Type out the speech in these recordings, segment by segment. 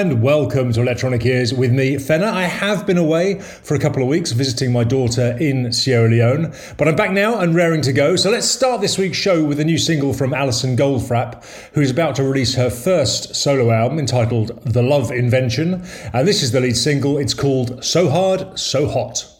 and welcome to Electronic Ears with me, Fenner. I have been away for a couple of weeks visiting my daughter in Sierra Leone, but I'm back now and raring to go. So let's start this week's show with a new single from Alison Goldfrapp, who's about to release her first solo album entitled The Love Invention. And this is the lead single. It's called So Hard, So Hot.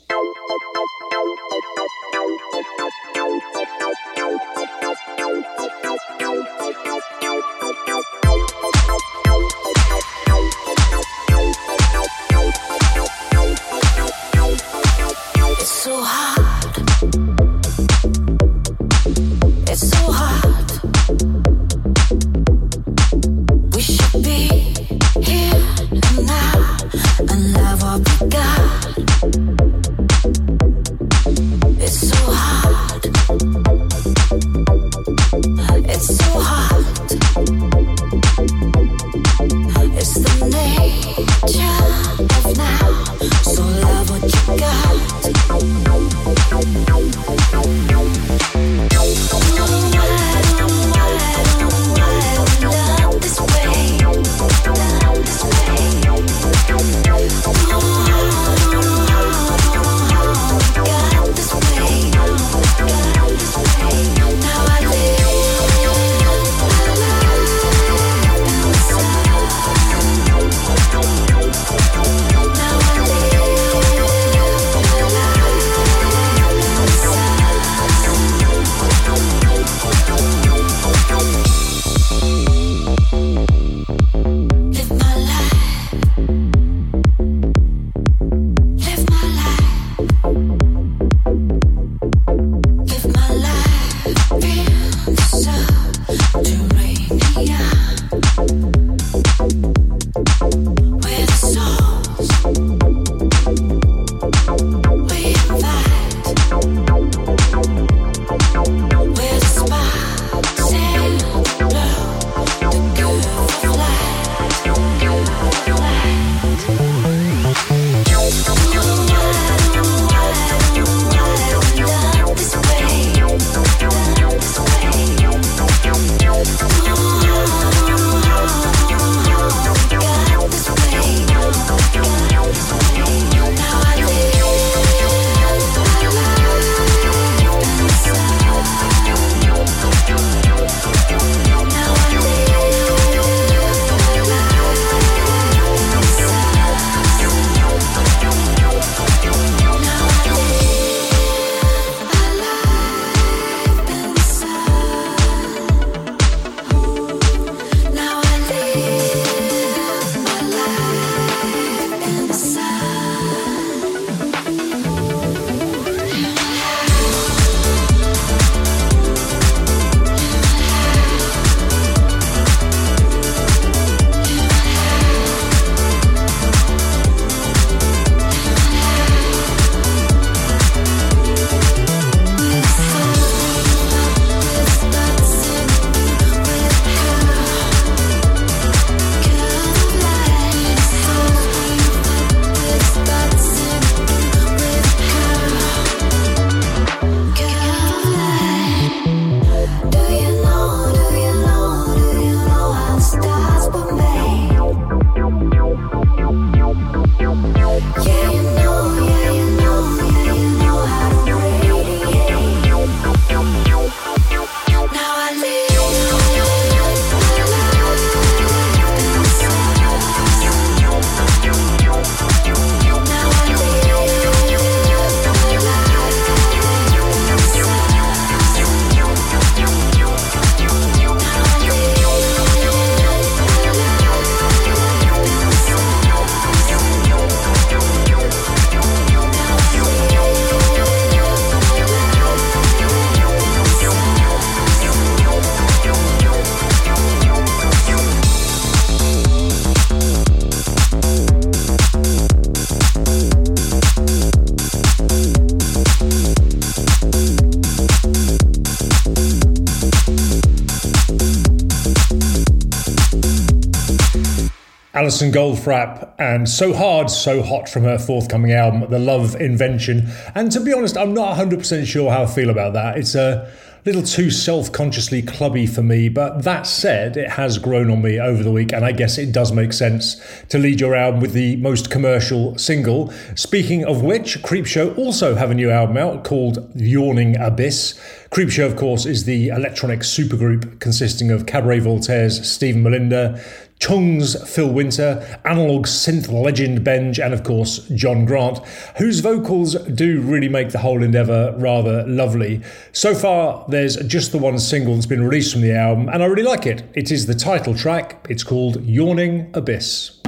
Alison Goldfrapp and So Hard, So Hot from her forthcoming album, The Love Invention. And to be honest, I'm not 100% sure how I feel about that. It's a little too self consciously clubby for me, but that said, it has grown on me over the week, and I guess it does make sense to lead your album with the most commercial single. Speaking of which, Creepshow also have a new album out called Yawning Abyss. Creepshow, of course, is the electronic supergroup consisting of Cabaret Voltaire's Stephen Mallinder, Tunng's Phil Winter, analog synth legend Benge, and of course John Grant, whose vocals do really make the whole endeavour rather lovely. So far, there's just the one single that's been released from the album, and I really like it. It is the title track, it's called Yawning Abyss.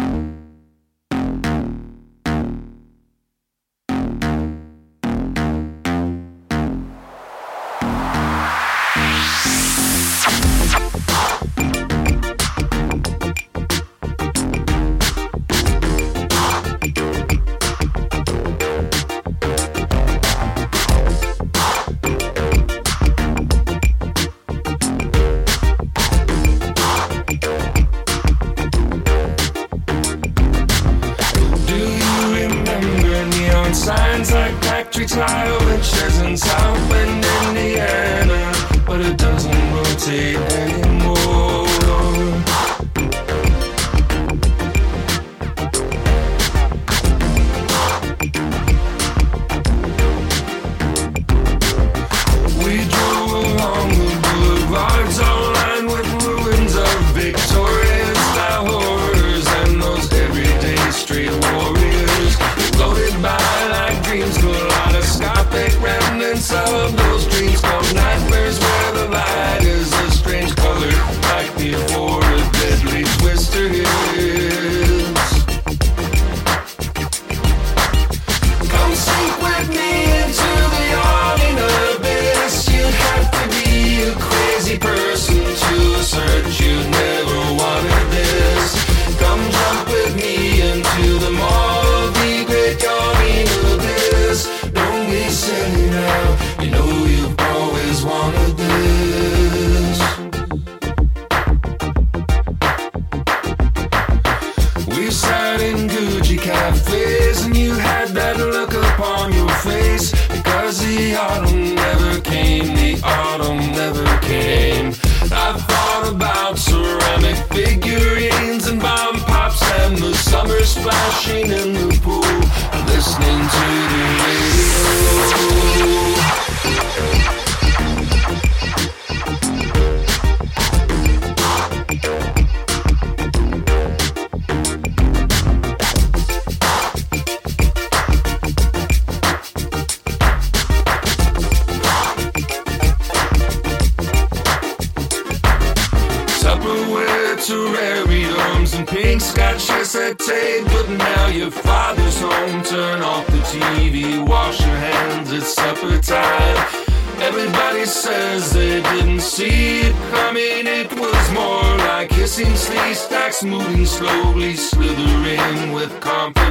days because the autumn never came. The autumn never came. I thought about ceramic figurines and bomb pops and the summer splashing in the pool, listening to the Smoothly, slowly slithering with complex.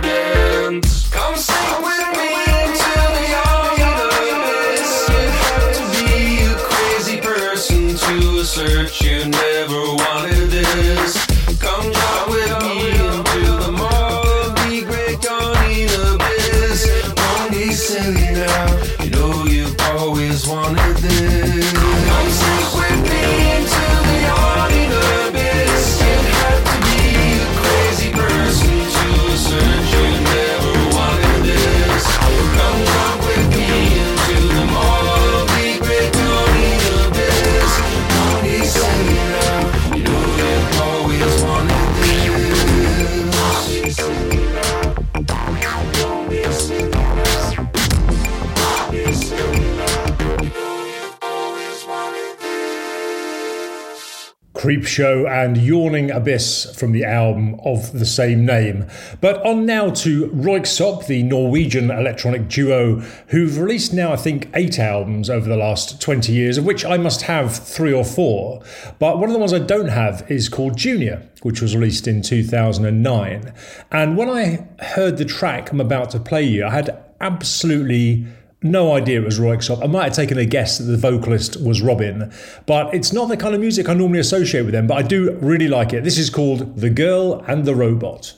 Creepshow and Yawning Abyss from the album of the same name. But on now to Röyksopp, the Norwegian electronic duo, who've released now, I think, eight albums over the last 20 years, of which I must have three or four. But one of the ones I don't have is called Junior, which was released in 2009. And when I heard the track I'm about to play you, I had absolutely no idea it was Röyksopp. I might have taken a guess that the vocalist was Robyn, but it's not the kind of music I normally associate with them, but I do really like it. This is called The Girl and the Robot.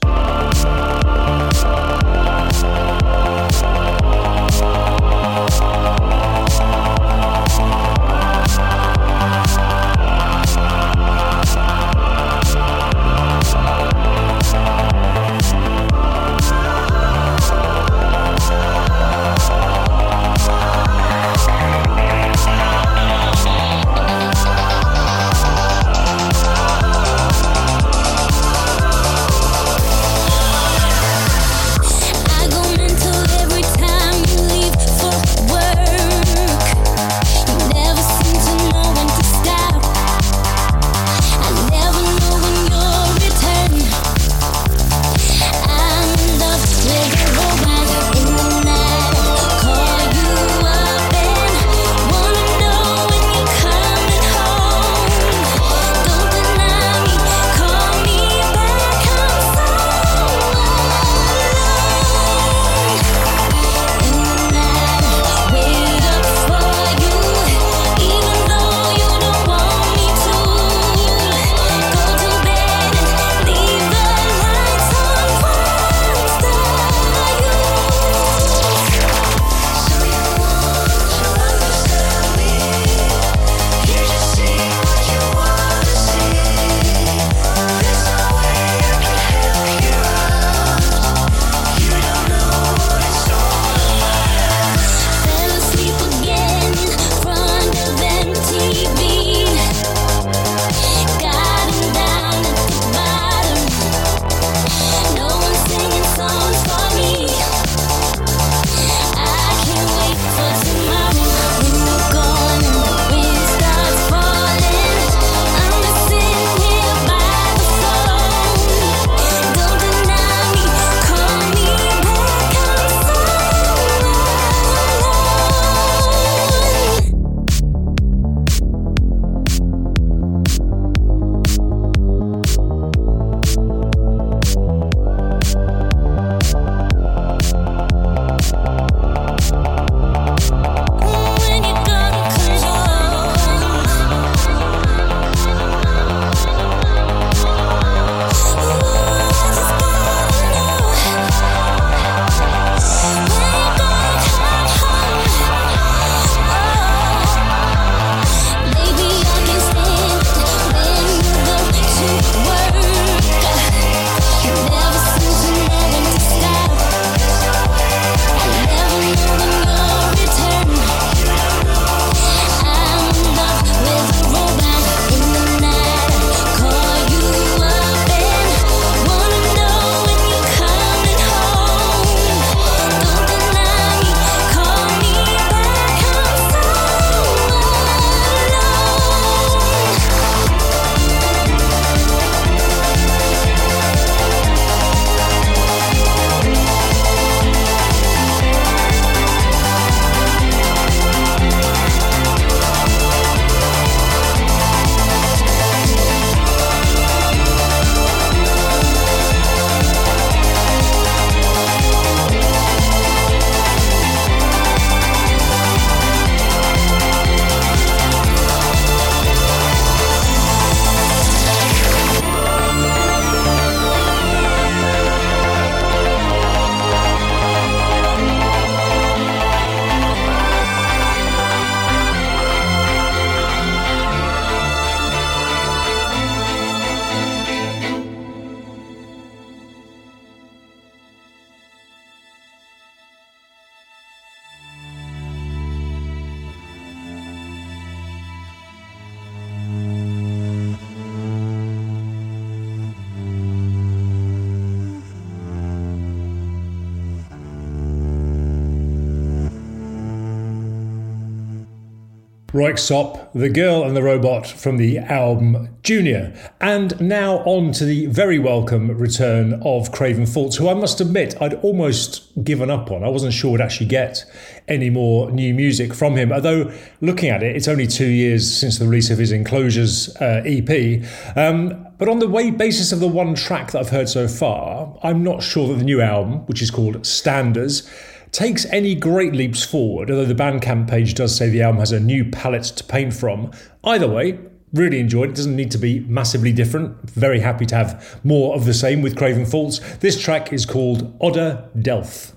Röyksopp, The Girl and the Robot from the album Junior. And now on to the very welcome return of Craven Faults, who I must admit I'd almost given up on. I wasn't sure we'd actually get any more new music from him, although looking at it, it's only two years since the release of his Enclosures uh, EP. Um, but on the way basis of the one track that I've heard so far, I'm not sure that the new album, which is called Standers, takes any great leaps forward, although the Bandcamp page does say the album has a new palette to paint from. Either way, really enjoyed it. Doesn't need to be massively different. Very happy to have more of the same with Craven Faults. This track is called Odder Delf.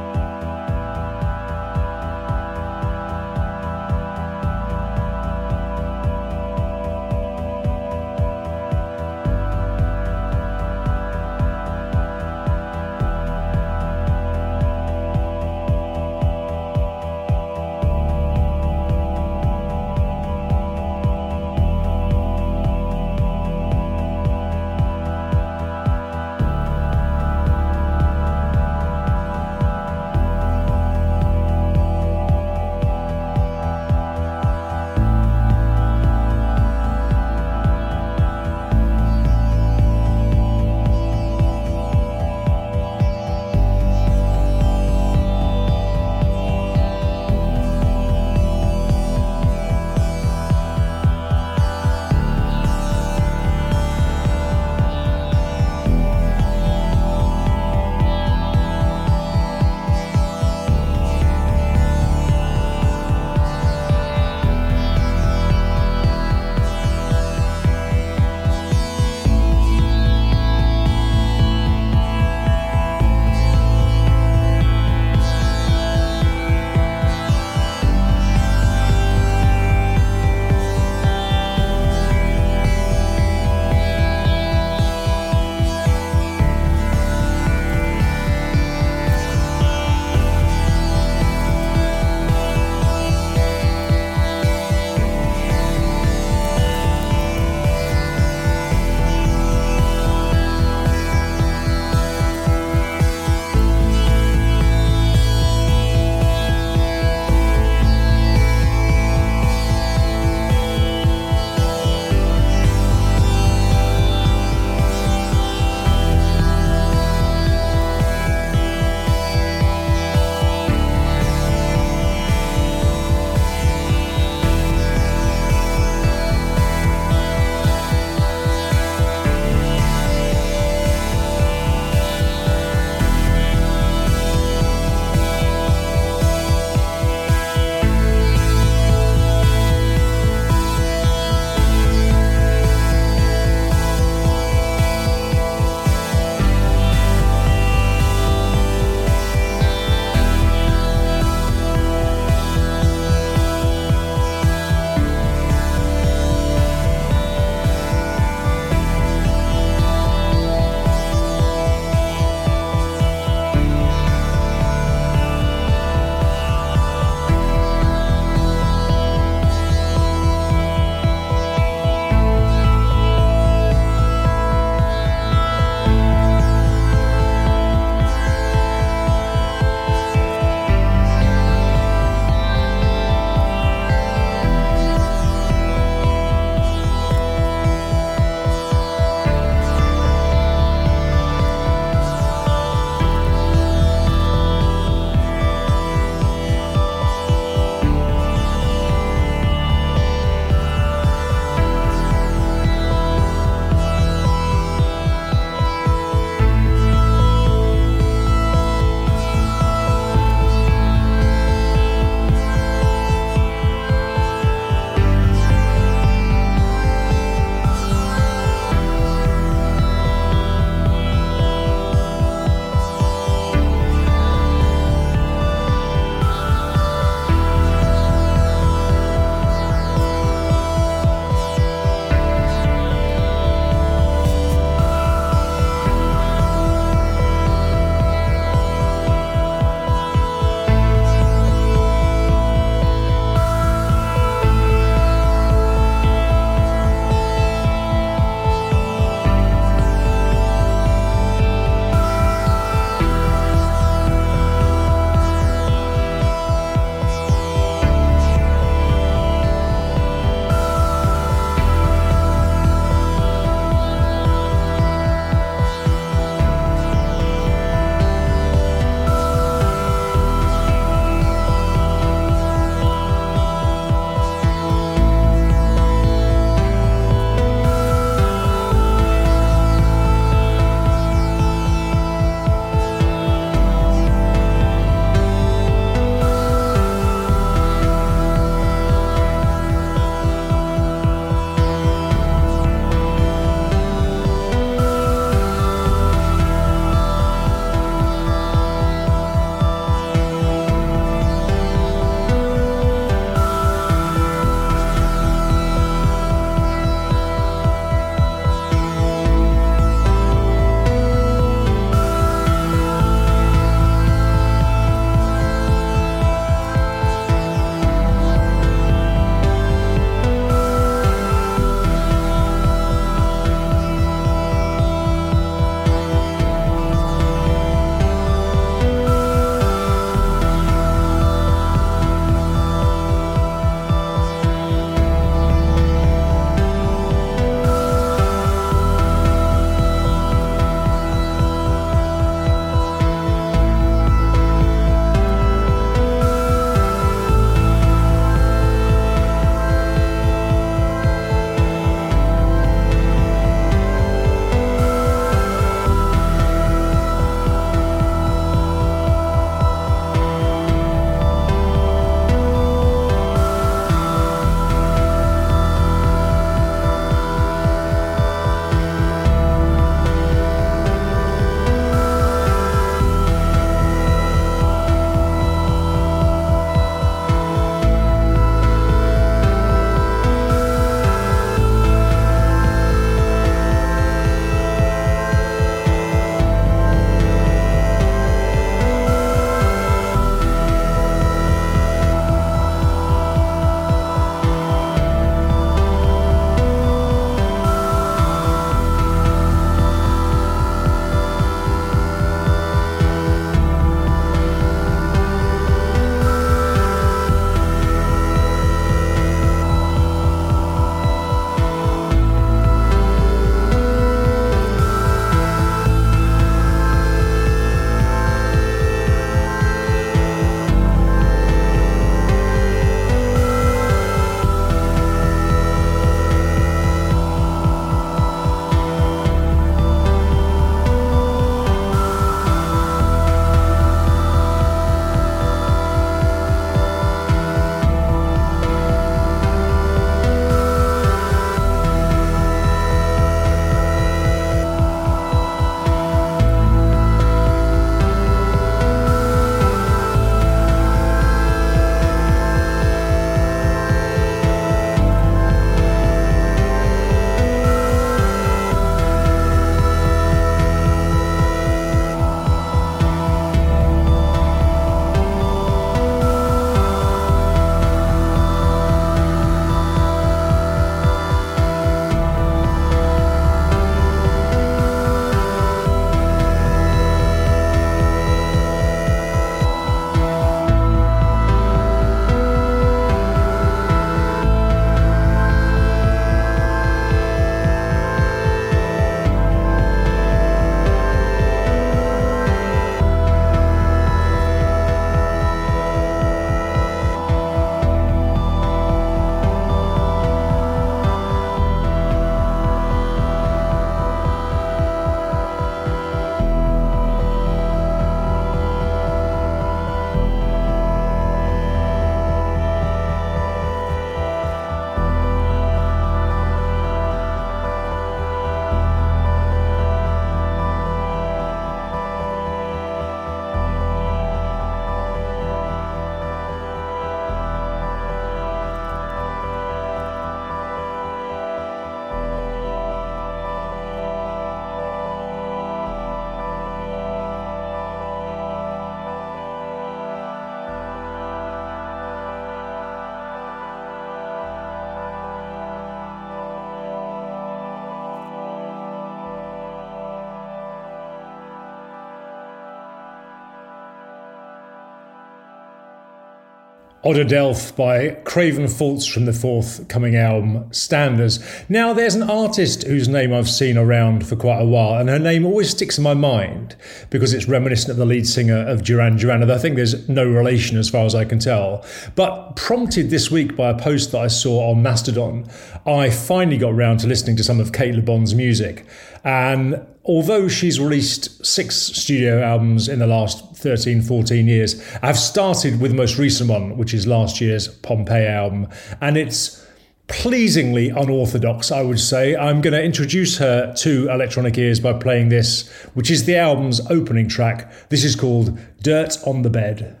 Delf by Craven Faults from the forthcoming album Standers. Now, there's an artist whose name I've seen around for quite a while, and her name always sticks in my mind because it's reminiscent of the lead singer of Duran Duran. I think there's no relation as far as I can tell. But prompted this week by a post that I saw on Mastodon, I finally got round to listening to some of Cate Le Bon's music. And although she's released six studio albums in the last 13, 14 years, I've started with the most recent one, which is last year's Pompeii album. And it's pleasingly unorthodox, I would say. I'm going to introduce her to electronic ears by playing this, which is the album's opening track. This is called Dirt on the Bed.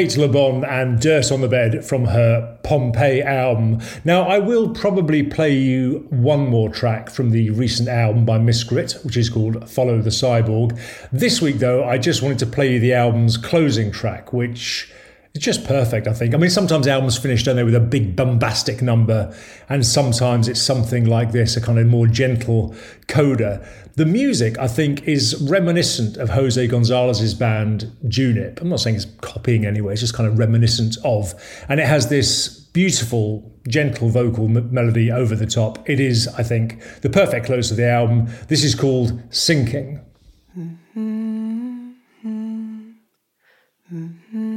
Cate Le Bon and Dirt on the Bed from her Pompeii album. Now, I will probably play you one more track from the recent album by Miss Grit, which is called Follow the Cyborg. This week, though, I just wanted to play you the album's closing track, which it's just perfect, I think. I mean, sometimes albums finish, don't they, with a big bombastic number, and sometimes it's something like this, a kind of more gentle coda. The music, I think, is reminiscent of Jose Gonzalez's band Junip. I'm not saying it's copying anyway, it's just kind of reminiscent of. And it has this beautiful, gentle vocal m- melody over the top. It is, I think, the perfect close to the album. This is called Syncing. Mm-hmm. Mm-hmm.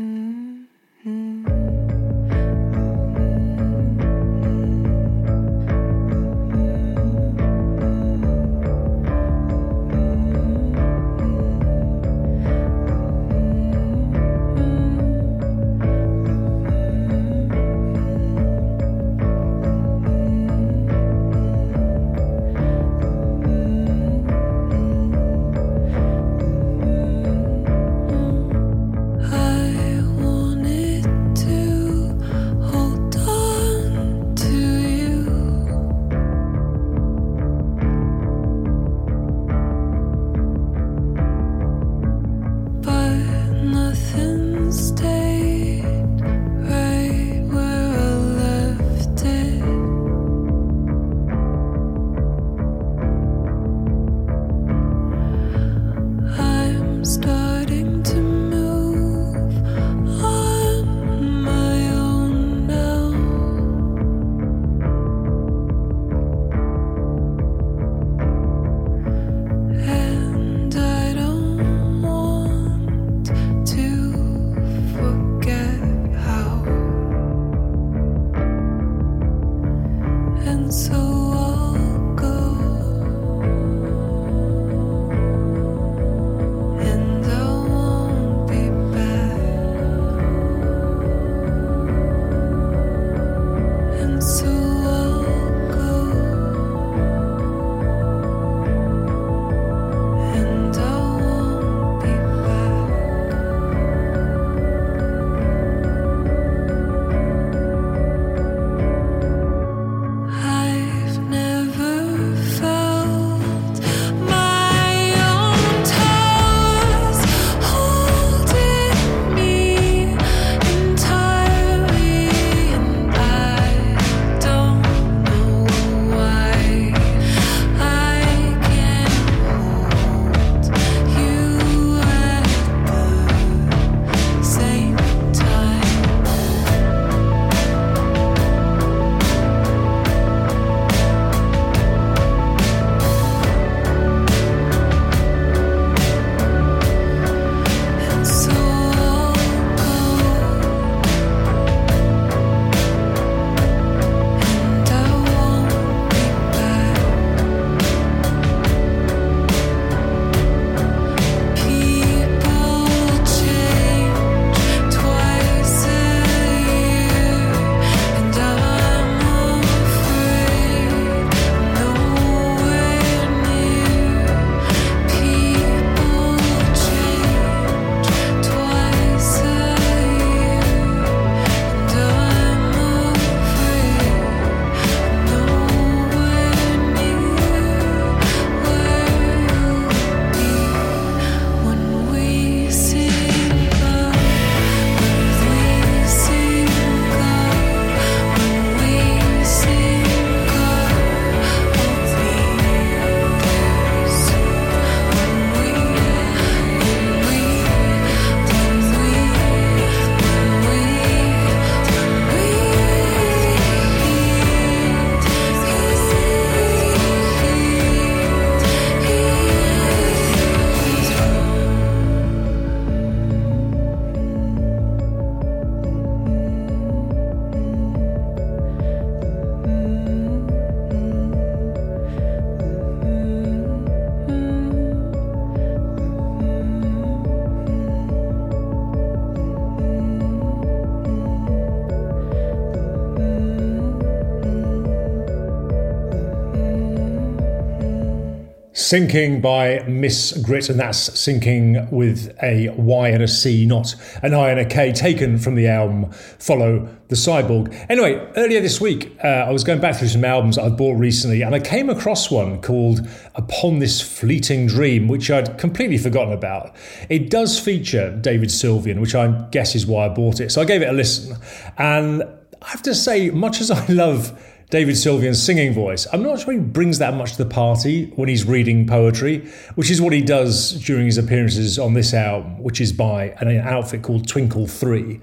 Syncing by Miss Grit, and that's syncing with a Y and a C, not an I and a K, taken from the album Follow the Cyborg. Anyway, earlier this week, uh, I was going back through some albums I've bought recently, and I came across one called Upon This Fleeting Dream, which I'd completely forgotten about. It does feature David Sylvian, which I guess is why I bought it. So I gave it a listen, and I have to say, much as I love David Sylvian's singing voice. I'm not sure he brings that much to the party when he's reading poetry, which is what he does during his appearances on this album, which is by an outfit called Twinkle 3.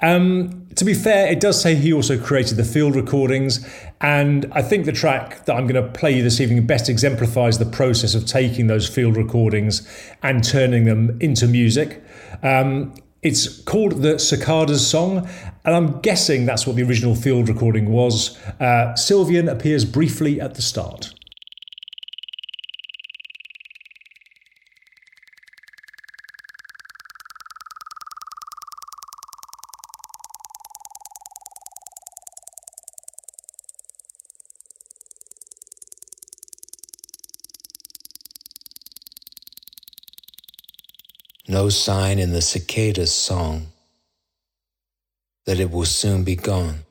Um, to be fair, it does say he also created the field recordings, and I think the track that I'm going to play you this evening best exemplifies the process of taking those field recordings and turning them into music. Um, it's called the Cicadas Song, and I'm guessing that's what the original field recording was. Uh, Sylvian appears briefly at the start. No sign in the cicada's song that it will soon be gone.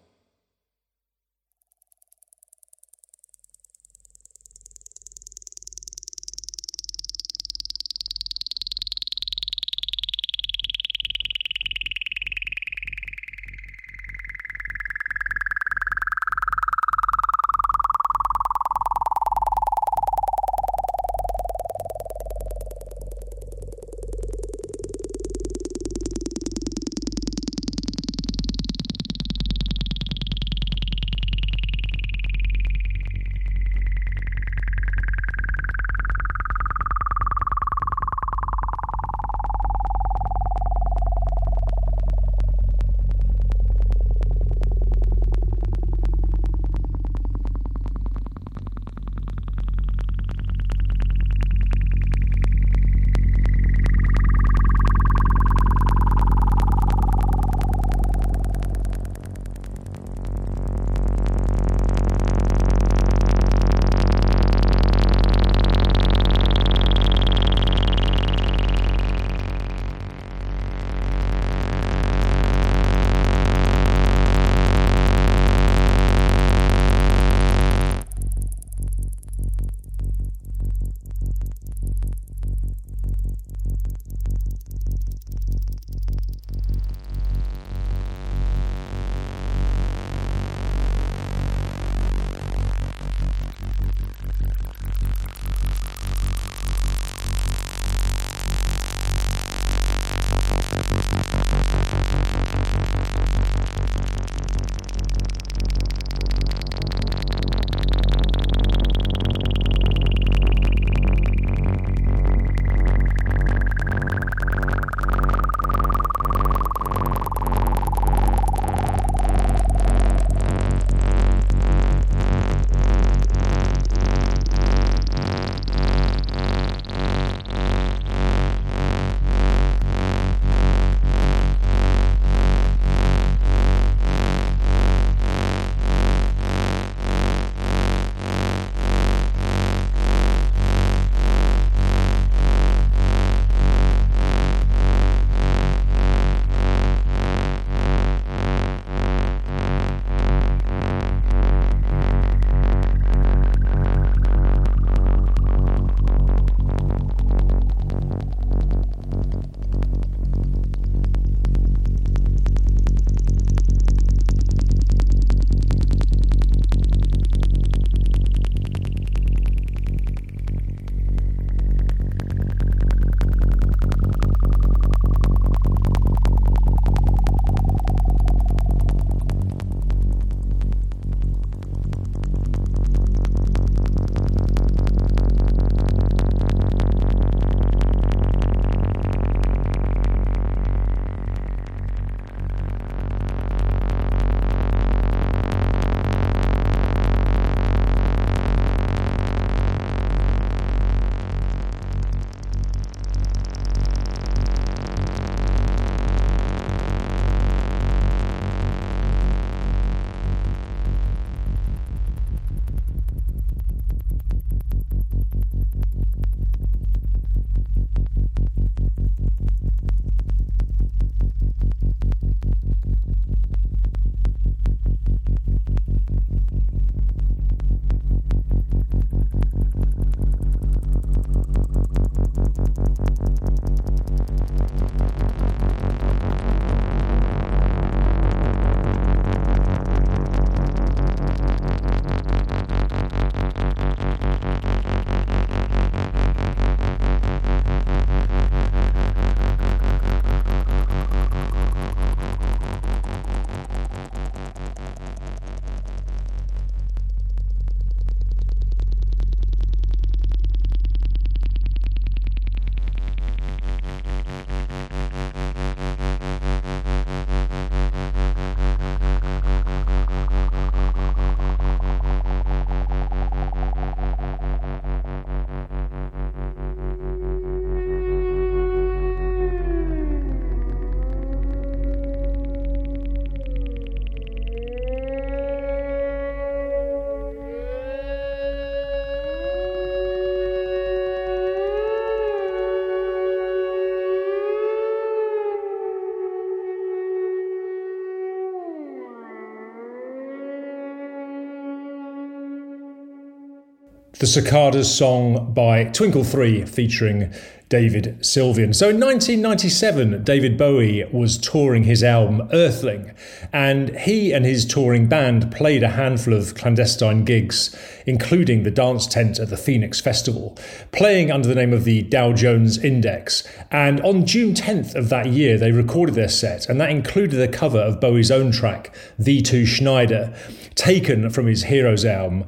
The Cicadas song by Twinkle 3 featuring David Sylvian. So in 1997, David Bowie was touring his album Earthling, and he and his touring band played a handful of clandestine gigs, including the dance tent at the Phoenix Festival, playing under the name of the Tao Jones Index. And on June 10th of that year, they recorded their set, and that included a cover of Bowie's own track, V2 Schneider, taken from his Heroes album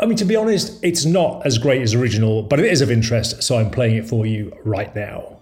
I mean, to be honest, it's not as great as original, but it is of interest, so I'm playing it for you right now.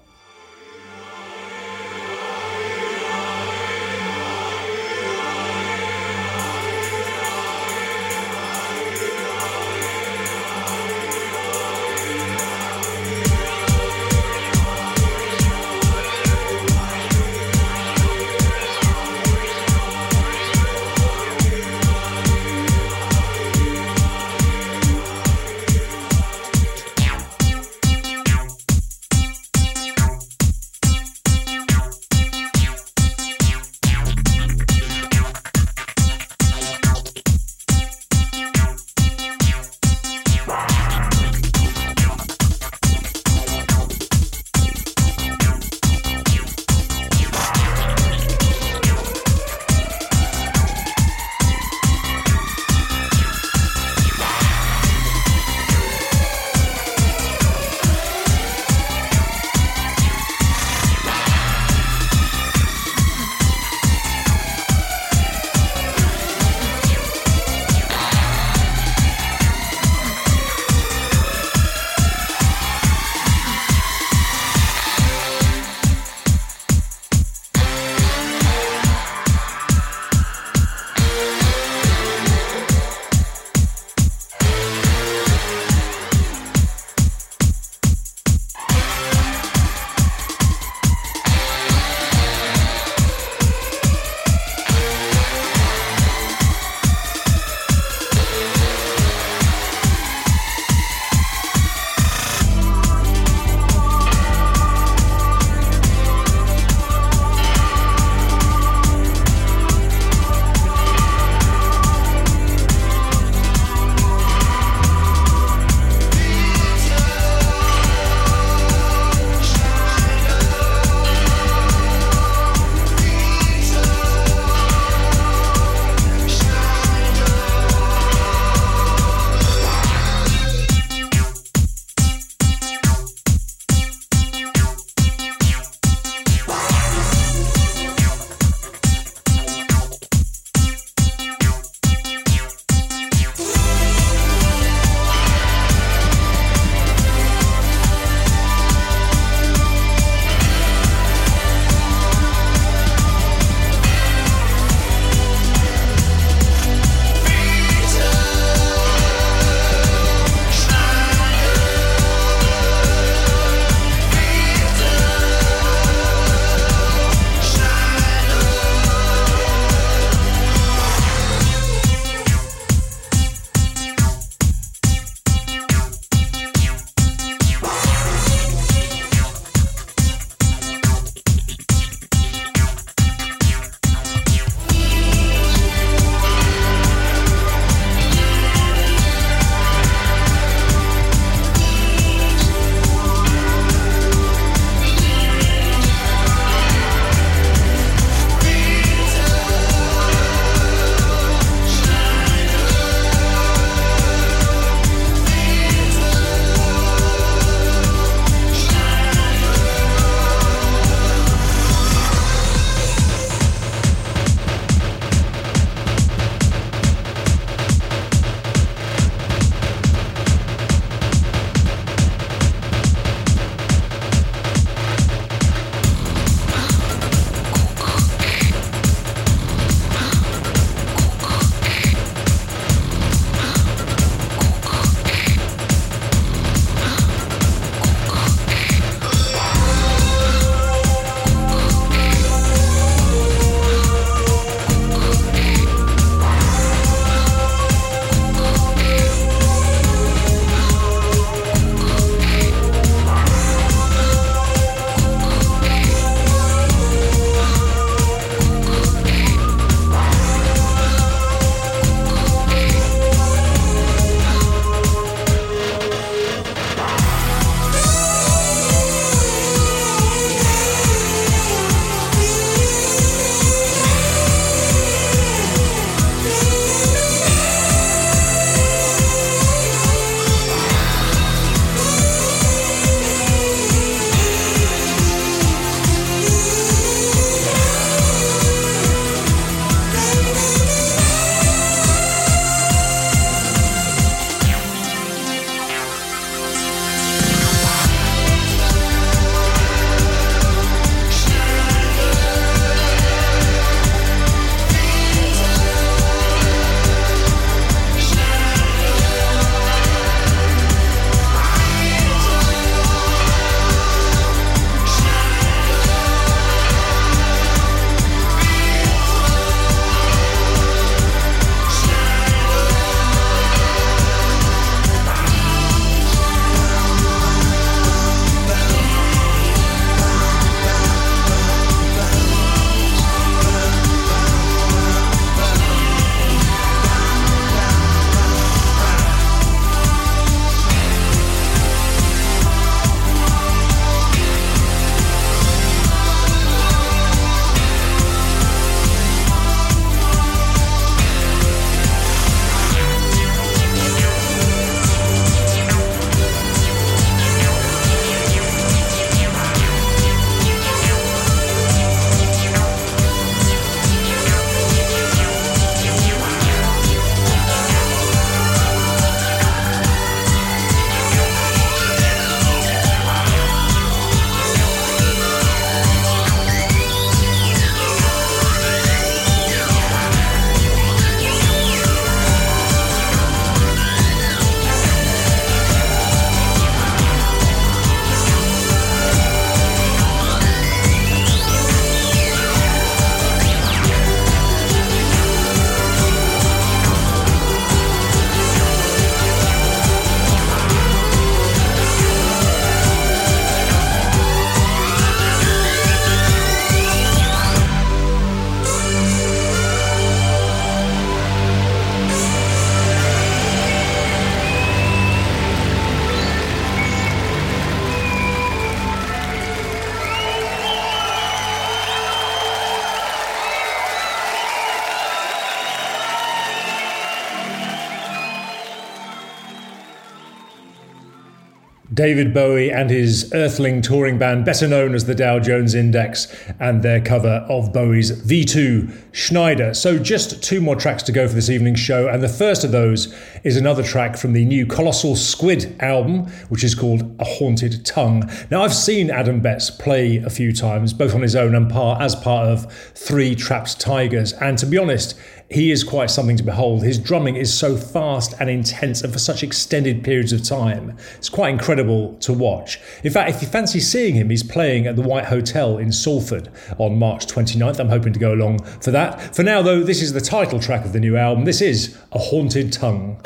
David Bowie and his Earthling touring band, better known as the Tao Jones Index, and their cover of Bowie's V2 Schneider. So, just two more tracks to go for this evening's show, and the first of those is another track from the new Colossal Squid album, which is called A Haunted Tongue. Now, I've seen Adam Betts play a few times, both on his own and part, as part of Three Trapped Tigers, and to be honest, he is quite something to behold. His drumming is so fast and intense and for such extended periods of time. It's quite incredible to watch. In fact, if you fancy seeing him, he's playing at the White Hotel in Salford on March 29th. I'm hoping to go along for that. For now, though, this is the title track of the new album. This is A Haunted Tongue.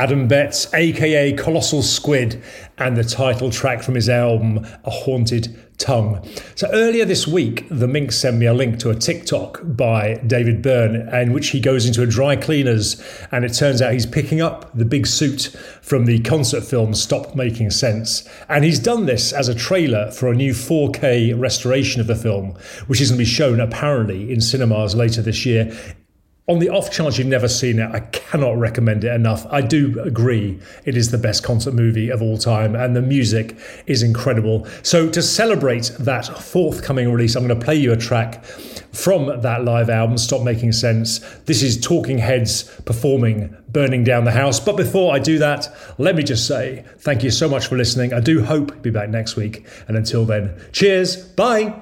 Adam Betts, aka Colossal Squid, and the title track from his album, A Haunted tongue. So earlier this week, the Mink sent me a link to a TikTok by David Byrne in which he goes into a dry cleaners and it turns out he's picking up the big suit from the concert film Stop Making Sense. And he's done this as a trailer for a new 4K restoration of the film, which is going to be shown apparently in cinemas later this year on the off chance you've never seen it, I cannot recommend it enough. I do agree it is the best concert movie of all time, and the music is incredible. So, to celebrate that forthcoming release, I'm going to play you a track from that live album, Stop Making Sense. This is Talking Heads performing Burning Down the House. But before I do that, let me just say thank you so much for listening. I do hope to be back next week. And until then, cheers, bye.